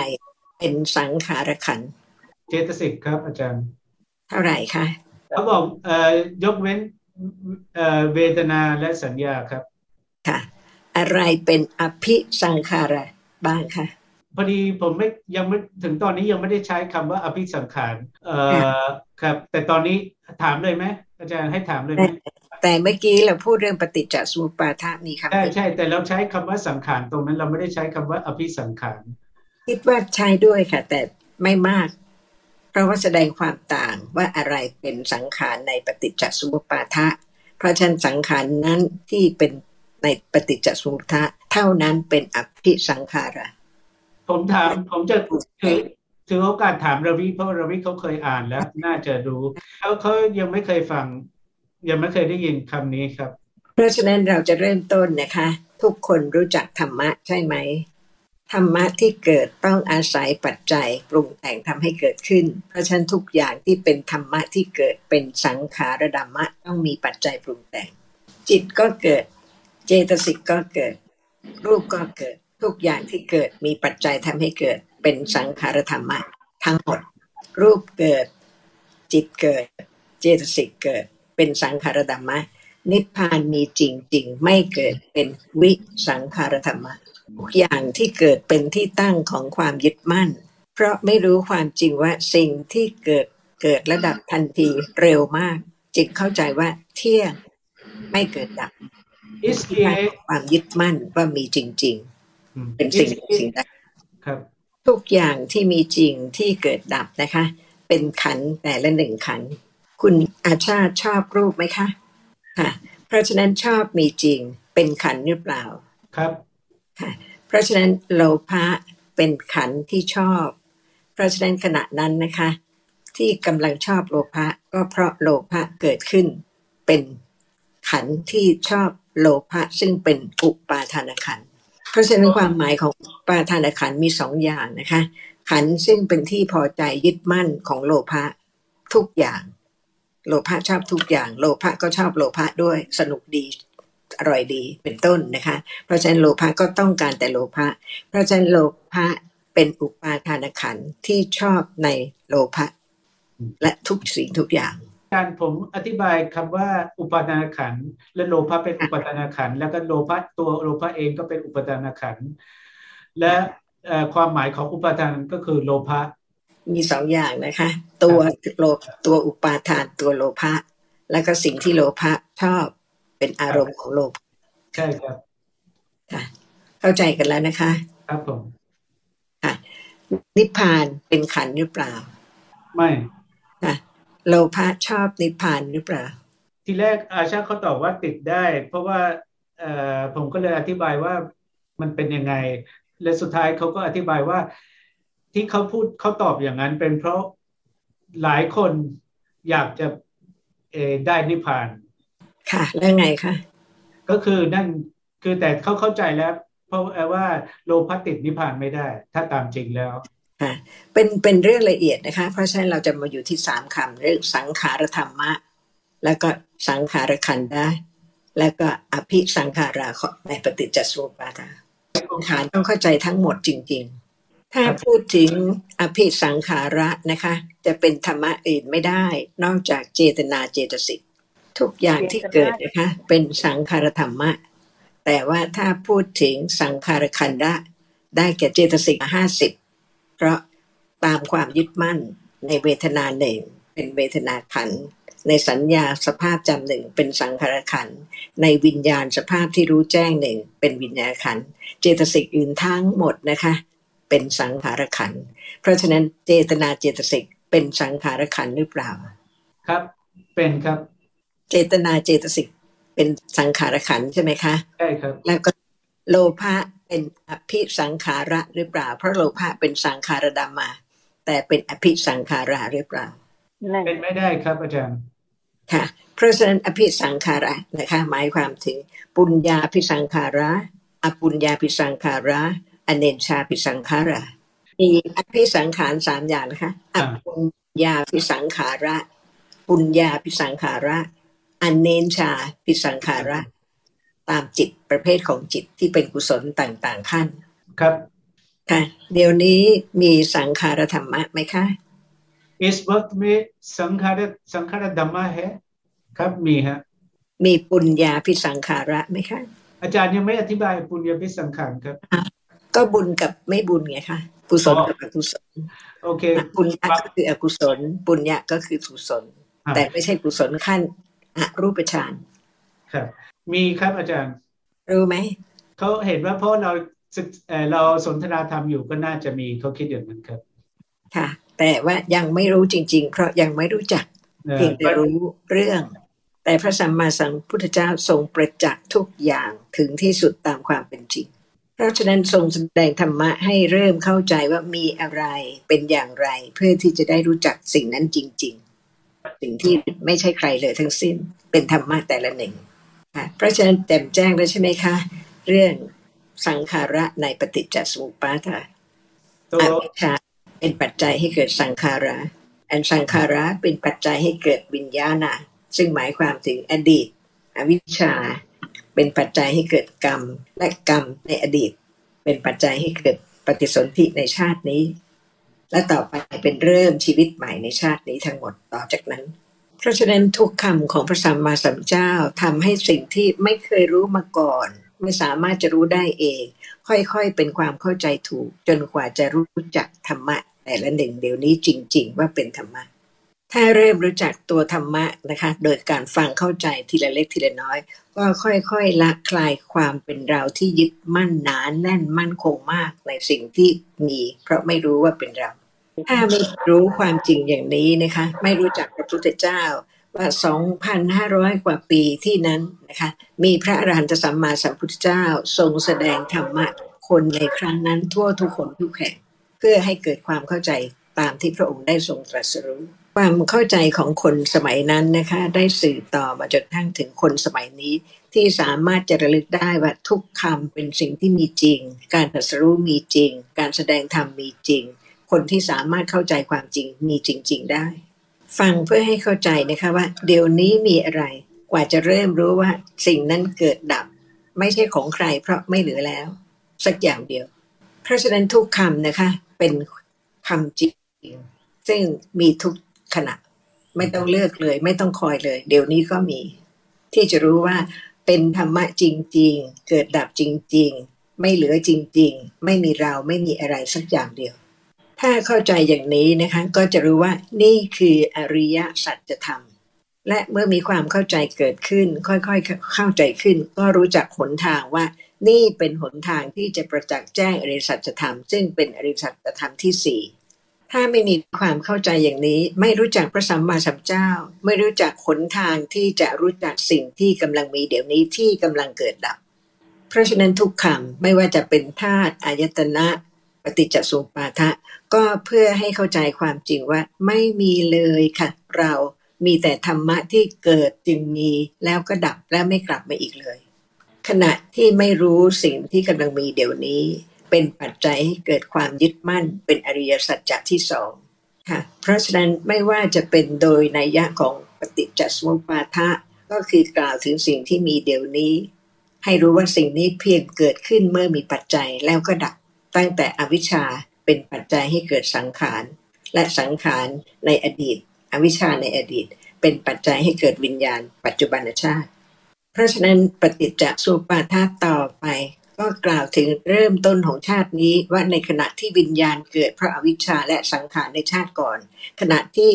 A: เป็นสังขารขัน
B: เจตสิกครับอาจารย์
A: เท่าไหร่คะ
B: เขาบอกเอ่อยกเว้นเอ่อเวทนาและสัญญาครับ
A: ค่ะ อะไรเป็นอภิสังขารบ้างคะ
B: พอดีผมไม่ยังไม่ถึงตอนนี้ยังไม่ได้ใช้คำว่าอภิสังขารเอ่อครับ แต่ตอนนี้ถามเลยไหมอาจารย์ให้ถามเลยไหม
A: แต่เมื่อกี้เราพูดเรื่องปฏิจจสมุปบาทมีคำ
B: ใช่ใช่แต่เราใช้คำว่าสังขารตรงนั้นเราไม่ได้ใช้คำว่าอภิสังขาร
A: คิดว่าใช้ด้วยค่ะ แต่ไม่มาก เพราะว่าแสดงความต่างว่าอะไรเป็นสังขารในปฏิจจสมุปบาทะ เพราะฉะนั้นสังขารนั้นที่เป็นในปฏิจจสมุปบาทะเท่านั้นเป็นอภิสังขาระ
B: ผมถามผมจะถือถือโอกาสถามรวิเพราะรวิเขาเคยอ่านแล้ว น่าจะรู้เขาเขายังไม่เคยฟัง ยังไม่เคยได้ยินคำนี้ครับ
A: เพราะฉะนั้นเราจะเริ่มต้นนะคะ ทุกคนรู้จักธรรมะใช่ไหม ธรรมะที่เกิดต้องอาศัยปัจจัยปรุงแต่งทำให้เกิดขึ้น เพราะฉะนั้นทุกอย่างที่เป็นธรรมะที่เกิดเป็นสังขารดัมมะต้องมีปัจจัยปรุงแต่ง จิตก็เกิด เจตสิกก็เกิด รูปก็เกิด ทุกอย่างที่เกิดมีปัจจัยทำให้เกิดเป็นสังขารธรรมะทั้งหมด รูปเกิด จิตเกิด เจตสิกเกิด เป็นสังขารธรรมะนิพพานมีจริงๆ ไม่เกิดเป็นวิสังขารธรรมะ ทุกอย่างที่เกิดเป็นที่ตั้งของความยึดมั่น เพราะไม่รู้ความจริงว่าสิ่งที่เกิดเกิดระดับทันทีเร็วมาก จึงเข้าใจว่าเที่ยงไม่เกิดดับความยึดมั่นว่ามีจริง ๆ เป็นสิ่งสิ่งใดทุกอย่างที่มีจริงที่เกิดดับนะคะ เป็นขันแต่ละหนึ่งขัน คุณอาชาชอบรูปไหมคะค่ะ เพราะฉะนั้นชอบมีจริง เป็นขันหรือเปล่า
B: ครับ
A: ค่ะ เพราะฉะนั้นโลภะเป็นขันที่ชอบ เพราะฉะนั้นขณะนั้นนะคะ ที่กำลังชอบโลภะก็เพราะโลภะเกิดขึ้น เป็นขันที่ชอบโลภะซึ่งเป็นอุปาทานขันเพราะฉะนั้นความหมายของปาทานขันมีสองอย่างนะคะ ขันซึ่งเป็นที่พอใจยึดมั่นของโลภะทุกอย่าง โลภะชอบทุกอย่าง โลภะก็ชอบโลภะด้วยสนุกดี อร่อยดีเป็นต้นนะคะ เพราะฉะนั้นโลภะก็ต้องการแต่โลภะเพราะฉะนั้นโลภะเป็นอุปาทานขันที่ชอบในโลภะและทุกสิ่งทุกอย่าง
B: การผมอธิบายคำว่าอุปาทานขันและโลภะเป็นอุปาทานขันแล้วก็โลภะตัวโลภะเองก็เป็นอุปาทานขันและความหมายของอุปาทานก็คือโลภะ
A: มีสองอย่างนะคะ ตัวโลตัวอุปาทานตัวโลภะแล้วก็สิ่งที่โลภะชอบ เป็นอารมณ์ของโลก
B: ใช่ครับ
A: ค่ะ เข้าใจกันแล้วนะคะ
B: ครับผม
A: ค่ะนิพพานเป็นขันหรือเปล่า
B: ไม่
A: ค่ะโลภะชอบนิพพานหรือเปล่า
B: ทีแรกอาชาเขาตอบว่าติดได้ เพราะว่าเอ่อผมก็เลยอธิบายว่ามันเป็นยังไง และสุดท้ายเขาก็อธิบายว่า ที่เขาพูดเขาตอบอย่างนั้น เป็นเพราะหลายคนอยากจะเอได้นิพพาน
A: ค่ะ แล้วไงคะ
B: ก็คือนั่นคือแต่เขาเข้าใจแล้ว เพราะว่าโลภะติดนิพพานไม่ได้ ถ้าตามจริงแล้ว
A: ค่ะเป็นเป็นเรื่องละเอียดนะคะ เพราะฉะนั้นเราจะมาอยู่ที่สามคำเรื่องสังขารธรรมะ แล้วก็สังขารขันธ์ได้ แล้วก็อภิสังขาราในปฏิจจสมุปบาทสังขารต้องเข้าใจทั้งหมดจริง ๆ ถ้าพูดถึงอภิสังขาระนะคะ จะเป็นธรรมะอื่นไม่ได้ นอกจากเจตนาเจตสิก ทุกอย่างที่เกิดนะคะ เป็นสังขารธรรมะ แต่ว่าถ้าพูดถึงสังขารขันธ์ได้แก่เจตสิกห้าสิบเพราะตามความยึดมั่นในเวทนาหนึ่งเป็นเวทนาขัน ในสัญญาสภาพจำหนึ่งเป็นสังขารขัน ในวิญญาณสภาพที่รู้แจ้งหนึ่งเป็นวิญญาณขัน เจตสิกอื่นทั้งหมดนะคะ เป็นสังขารขัน เพราะฉะนั้นเจตนาเจตสิกเป็นสังขารขันหรือเปล่า
B: ครับ เป็นครับ
A: เจตนาเจตสิกเป็นสังขารขันใช่ไหมคะ
B: ใช่ครับ แล้
A: วก็โลภะเป็นอภิสังขาระหรือเปล่า เพราะโลภะเป็นสังขารดามา แต่เป็นอภิสังขาระหรือเปล่า
B: เป็นไม่ได้ครับอาจารย์
A: ค่ะ เพราะฉะนั้นอภิสังขาระนะคะ หมายความถึง ปุญญาภิสังขาระอปุญญาภิสังขาระอเนชาภิสังขาระมีอภิสังขารสามอย่างนะคะอปุญญาภิสังขาระ ปุญญาภิสังขาระ อเนชาภิสังขาระตามจิตประเภทของจิตที่เป็นกุศลต่างๆขั้น
B: ครับ
A: ค่ะเดี๋ยวนี้มีสังขารธรรมะไหมคะ
B: इस वक्त में संखार संखार धम्मा है ครับมีฮะ
A: มีปุญญาพิสังขาระไหมคะ
B: อาจารย์ยังไม่อธิบายปุญญาพิสังขารครับ
A: ก็บุญกับไม่บุญไงคะกุศลกับอกุศล
B: โอเค
A: ปุญญาก็คืออกุศลปุญญาก็คือกุศลแต่ไม่ใช่กุศลขั้น อรูปฌาน
B: ครับ มีครับอาจารย์
A: รู้ไหม
B: เขาเห็นว่าเพราะเราเราสนทนาธรรมอยู่ก็น่าจะมีเขาคิดอย่างนั้นครับ
A: ค่ะ แต่ว่ายังไม่รู้จริง ๆ เพราะยังไม่รู้จักเพียงแต่รู้เรื่อง แต่พระสัมมาสัมพุทธเจ้าทรงประจักษ์ทุกอย่างถึงที่สุดตามความเป็นจริง เพราะฉะนั้นทรงแสดงธรรมะให้เริ่มเข้าใจว่ามีอะไรเป็นอย่างไร เพื่อที่จะได้รู้จักสิ่งนั้นจริง ๆ สิ่งที่ไม่ใช่ใครเลยทั้งสิ้นเป็นธรรมะแต่ละหนึ่งเพราะฉะนั้นแจ่มแจ้งแล้วใช่ไหมคะ เรื่องสังขาระในปฏิจจสมุปบาทอวิชชาเป็นปัจจัยให้เกิดสังขาระอันสังขาระเป็นปัจจัยให้เกิดวิญญาณซึ่งหมายความถึงอดีต อวิชชา เป็นปัจจัยให้เกิดกรรม และกรรมในอดีต เป็นปัจจัยให้เกิดปฏิสนธิในชาตินี้ และต่อไปเป็นเริ่มชีวิตใหม่ในชาตินี้ทั้งหมดต่อจากนั้น เพราะฉะนั้นทุกคำของพระสัมมาสัมพุทธเจ้าทำให้สิ่งที่ไม่เคยรู้มาก่อน ไม่สามารถจะรู้ได้เอง ค่อยๆเป็นความเข้าใจถูก จนกว่าจะรู้จักธรรมะ แต่ละหนึ่งเดี๋ยวนี้จริง ๆ ว่าเป็นธรรมะ ถ้าเริ่มรู้จักตัวธรรมะนะคะ โดยการฟังเข้าใจทีละเล็กทีละน้อย ก็ค่อยๆละคลายความเป็นเราที่ยึดมั่นหนานแน่นมั่นคงมากในสิ่งที่มี เพราะไม่รู้ว่าเป็นเรา ถ้าไม่รู้ความจริงอย่างนี้นะคะ ไม่รู้จักพระพุทธเจ้าว่า 2,500 กว่าปีที่นั้นนะคะ มีพระอรหันตสัมมาสัมพุทธเจ้า ทรงแสดงธรรมะคนในครั้งนั้นทั่วทุกคนทุกแห่ง เพื่อให้เกิดความเข้าใจตามที่พระองค์ได้ทรงตรัสรู้ ความเข้าใจของคนสมัยนั้นนะคะ ได้สื่อต่อมาจนทั้งถึงคนสมัยนี้ ที่สามารถจะระลึกได้ว่าทุกคำเป็นสิ่งที่มีจริง การตรัสรู้มีจริง การแสดงธรรมมีจริง คนที่สามารถเข้าใจความจริงมีจริง ๆ ได้ ฟังเพื่อให้เข้าใจนะคะว่า เดี๋ยวนี้มีอะไร กว่าจะเริ่มรู้ว่า สิ่งนั้นเกิดดับ ไม่ใช่ของใคร เพราะไม่เหลือแล้ว สักอย่างเดียว เพราะฉะนั้นทุกคำนะคะ เป็นคำจริง ซึ่งมีทุก ขณะ ไม่ต้องเลือกเลย ไม่ต้องคอยเลย เดี๋ยวนี้ก็มี ที่จะรู้ว่าเป็นธรรมะจริง ๆ เกิดดับจริง ๆ ไม่เหลือจริง ๆ ไม่มีเราไม่มีอะไรสักอย่างเดียว ถ้าเข้าใจอย่างนี้นะคะก็จะรู้ว่านี่คืออริยสัจธรรม และเมื่อมีความเข้าใจเกิดขึ้น ค่อยๆเข้าใจขึ้น ก็รู้จักหนทางว่านี่เป็นหนทางที่จะประจักษ์แจ้งอริยสัจธรรม ซึ่งเป็นอริยสัจธรรมที่สี่ ถ้าไม่มีความเข้าใจอย่างนี้ ไม่รู้จักพระสัมมาสัมพุทธเจ้า ไม่รู้จักหนทางที่จะรู้จักสิ่งที่กำลังมีเดี๋ยวนี้ที่กำลังเกิดดับ เพราะฉะนั้นทุกคำไม่ว่าจะเป็นธาตุอายตนะปฏิจจสมุปาทะ ก็เพื่อให้เข้าใจความจริงว่า ไม่มีเลยค่ะ เรามีแต่ธรรมะที่เกิดจึงมีแล้วก็ดับแล้วไม่กลับมาอีกเลย ขณะที่ไม่รู้สิ่งที่กำลังมีเดี๋ยวนี้ เป็นปัจจัยให้เกิดความยึดมั่นเป็นอริยสัจจะที่สองค่ะเพราะฉะนั้นไม่ว่าจะเป็นโดยนัยยะของปฏิจจสมุปาทะก็คือกล่าวถึงสิ่งที่มีเดี๋ยวนี้ ให้รู้ว่าสิ่งนี้เพียงเกิดขึ้นเมื่อมีปัจจัยแล้วก็ดับ ตั้งแต่อวิชชาเป็นปัจจัยให้เกิดสังขาร และสังขารในอดีต อวิชชาในอดีต เป็นปัจจัยให้เกิดวิญญาณ ปัจจุบันชาติ เพราะฉะนั้นปฏิจจสุปาทะต่อไป ก็กล่าวถึงเริ่มต้นของชาตินี้ว่าในขณะที่วิญญาณเกิดเพราะอวิชชาและสังขารในชาติก่อน ขณะที่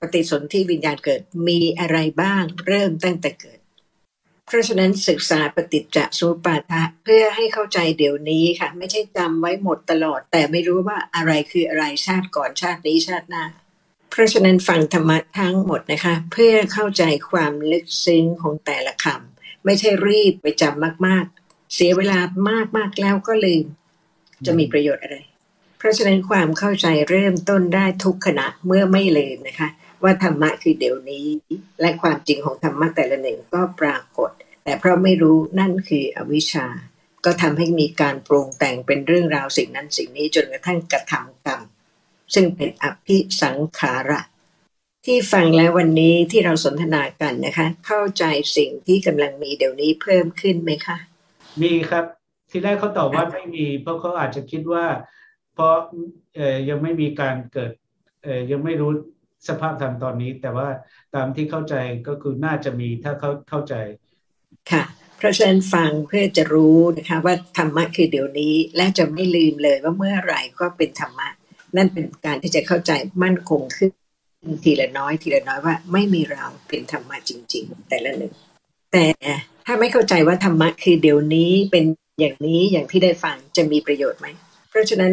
A: ปฏิสนธิวิญญาณเกิดมีอะไรบ้างเริ่มตั้งแต่เกิด เพราะฉะนั้นศึกษาปฏิจจสมุปาทะเพื่อให้เข้าใจเดี๋ยวนี้ค่ะ ไม่ใช่จำไว้หมดตลอด แต่ไม่รู้ว่าอะไรคืออะไรชาติก่อนชาตินี้ชาติหน้า เพราะฉะนั้นฟังธรรมะทั้งหมดนะคะ เพื่อเข้าใจความลึกซึ้งของแต่ละคำไม่ใช่รีบไปจำมาก เสียเวลามากมากแล้วก็ลืม จะมีประโยชน์อะไร เพราะฉะนั้นความเข้าใจเริ่มต้นได้ทุกขณะเมื่อไม่ลืมนะคะ ว่าธรรมะคือเดี๋ยวนี้ และความจริงของธรรมะแต่ละหนึ่งก็ปรากฏ แต่เพราะไม่รู้นั่นคืออวิชชา ก็ทำให้มีการปรุงแต่งเป็นเรื่องราวสิ่งนั้นสิ่งนี้จนกระทั่งกระทำกรรมซึ่งเป็นอภิสังขาระที่ฟังแล้ววันนี้ที่เราสนทนากันนะคะ เข้าใจสิ่งที่กำลังมีเดี๋ยวนี้เพิ่มขึ้นไหมคะ
B: มีครับ ที่แรกเขาตอบว่าไม่มี เพราะเขาอาจจะคิดว่า เพราะเอ่ยยังไม่มีการเกิดเอ่ยยังไม่รู้สภาพธรรมตอนนี้ แต่ว่าตามที่เข้าใจก็คือน่าจะมีถ้าเขาเข้าใจ
A: ค่ะ เพราะฉะนั้นฟังเพื่อจะรู้นะคะว่าธรรมะคือเดี๋ยวนี้ และจะไม่ลืมเลยว่าเมื่อไหร่ก็เป็นธรรมะ นั่นเป็นการที่จะเข้าใจมั่นคงขึ้นทีละน้อย ทีละน้อยว่าไม่มีเราเป็นธรรมะจริง ๆ แต่ละหนึ่งแต่ ถ้าไม่เข้าใจว่าธรรมะคือเดี๋ยวนี้เป็นอย่างนี้อย่างที่ได้ฟังจะมีประโยชน์ไหม เพราะฉะนั้น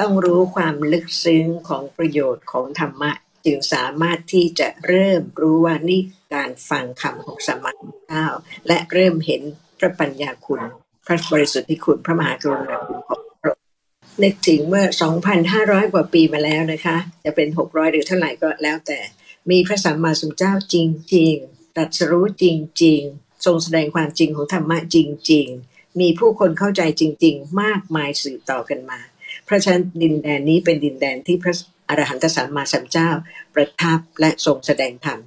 A: ต้องรู้ความลึกซึ้งของประโยชน์ของธรรมะ จึงสามารถที่จะเริ่มรู้ว่านี่การฟังคำของสมมาเจ้าและเริ่มเห็นพระปัญญาคุณ พระบริสุทธิคุณพระมหากรุณาคุณของพระนึกถึงเมื่อ 2,500 กว่าปีมาแล้วนะคะ จะเป็น 600 หรือเท่าไหร่ก็แล้วแต่ มีพระสัมมาสัมพุทธเจ้าจริง ๆ ตรัสรู้จริง ๆ ทรงแสดงความจริงของธรรมะจริง ๆ มีผู้คนเข้าใจจริง ๆ มากมายสืบต่อกันมา เพราะฉะนั้นดินแดนนี้เป็นดินแดนที่พระอรหันตสัมมาสัมพุทธเจ้า ประทับและทรงแสดงธรรม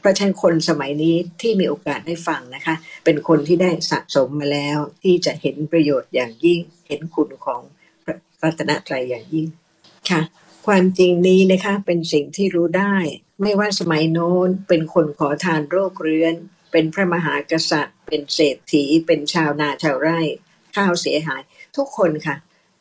A: เพราะฉะนั้นคนสมัยนี้ที่มีโอกาสได้ฟังนะคะ เป็นคนที่ได้สะสมมาแล้วที่จะเห็นประโยชน์อย่างยิ่งเห็นคุณของพระรัตนตรัยอย่างยิ่งค่ะ ความจริงนี้นะคะเป็นสิ่งที่รู้ได้ ไม่ว่าสมัยโน้นเป็นคนขอทานโรคเรื้อน เป็นพระมหากษัตริย์ เป็นเศรษฐี เป็นชาวนาชาวไร่ ข้าวเสียหาย ทุกคนค่ะ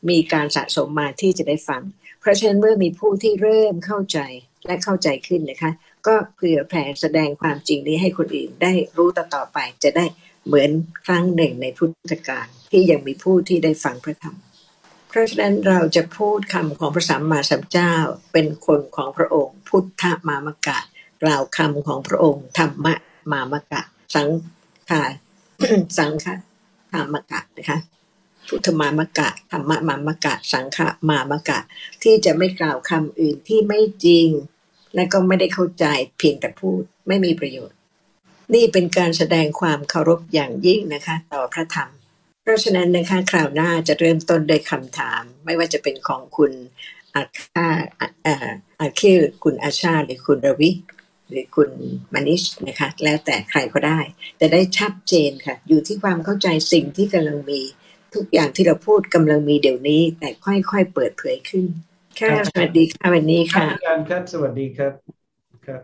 A: มีการสะสมมาที่จะได้ฟัง เพราะฉะนั้นเมื่อมีผู้ที่เริ่มเข้าใจและเข้าใจขึ้นนะคะ ก็เผื่อแผ่แสดงความจริงนี้ให้คนอื่นได้รู้ต่อต่อไปจะได้เหมือนครั้งหนึ่งในพุทธกาลที่ยังมีผู้ที่ได้ฟังพระธรรมเพราะฉะนั้นเราจะพูดคำของพระสัมมาสัมพุทธเจ้าเป็นคนของพระองค์ พุทธมามกะกล่าวคำของพระองค์ธรรมะ มามกะ สังขาสังฆธรรมกะนะคะพุทธมามกะธรรมมามกะ สังฆมามกะ ที่จะไม่กล่าวคำอื่นที่ไม่จริง และก็ไม่ได้เข้าใจเพียงแต่พูดไม่มีประโยชน์ นี่เป็นการแสดงความเคารพอย่างยิ่งนะคะ ต่อพระธรรม เพราะฉะนั้นนะคะคราวหน้าจะเริ่มต้นด้วยคำถาม ไม่ว่าจะเป็นของคุณอาคาอาคิวคุณอาชาหรือคุณระวิ หรือคุณมานิชนะคะ แล้วแต่ใครก็ได้ แต่ได้ชัดเจนค่ะ อยู่ที่ความเข้าใจสิ่งที่กำลังมี ทุกอย่างที่เราพูดกำลังมีเดี๋ยวนี้ แต่ค่อยๆเปิดเผยขึ้นค่ะสวัสดีค่ะวันนี้ค่ะ
B: อาจารย์ครับสวัสดีครับครับ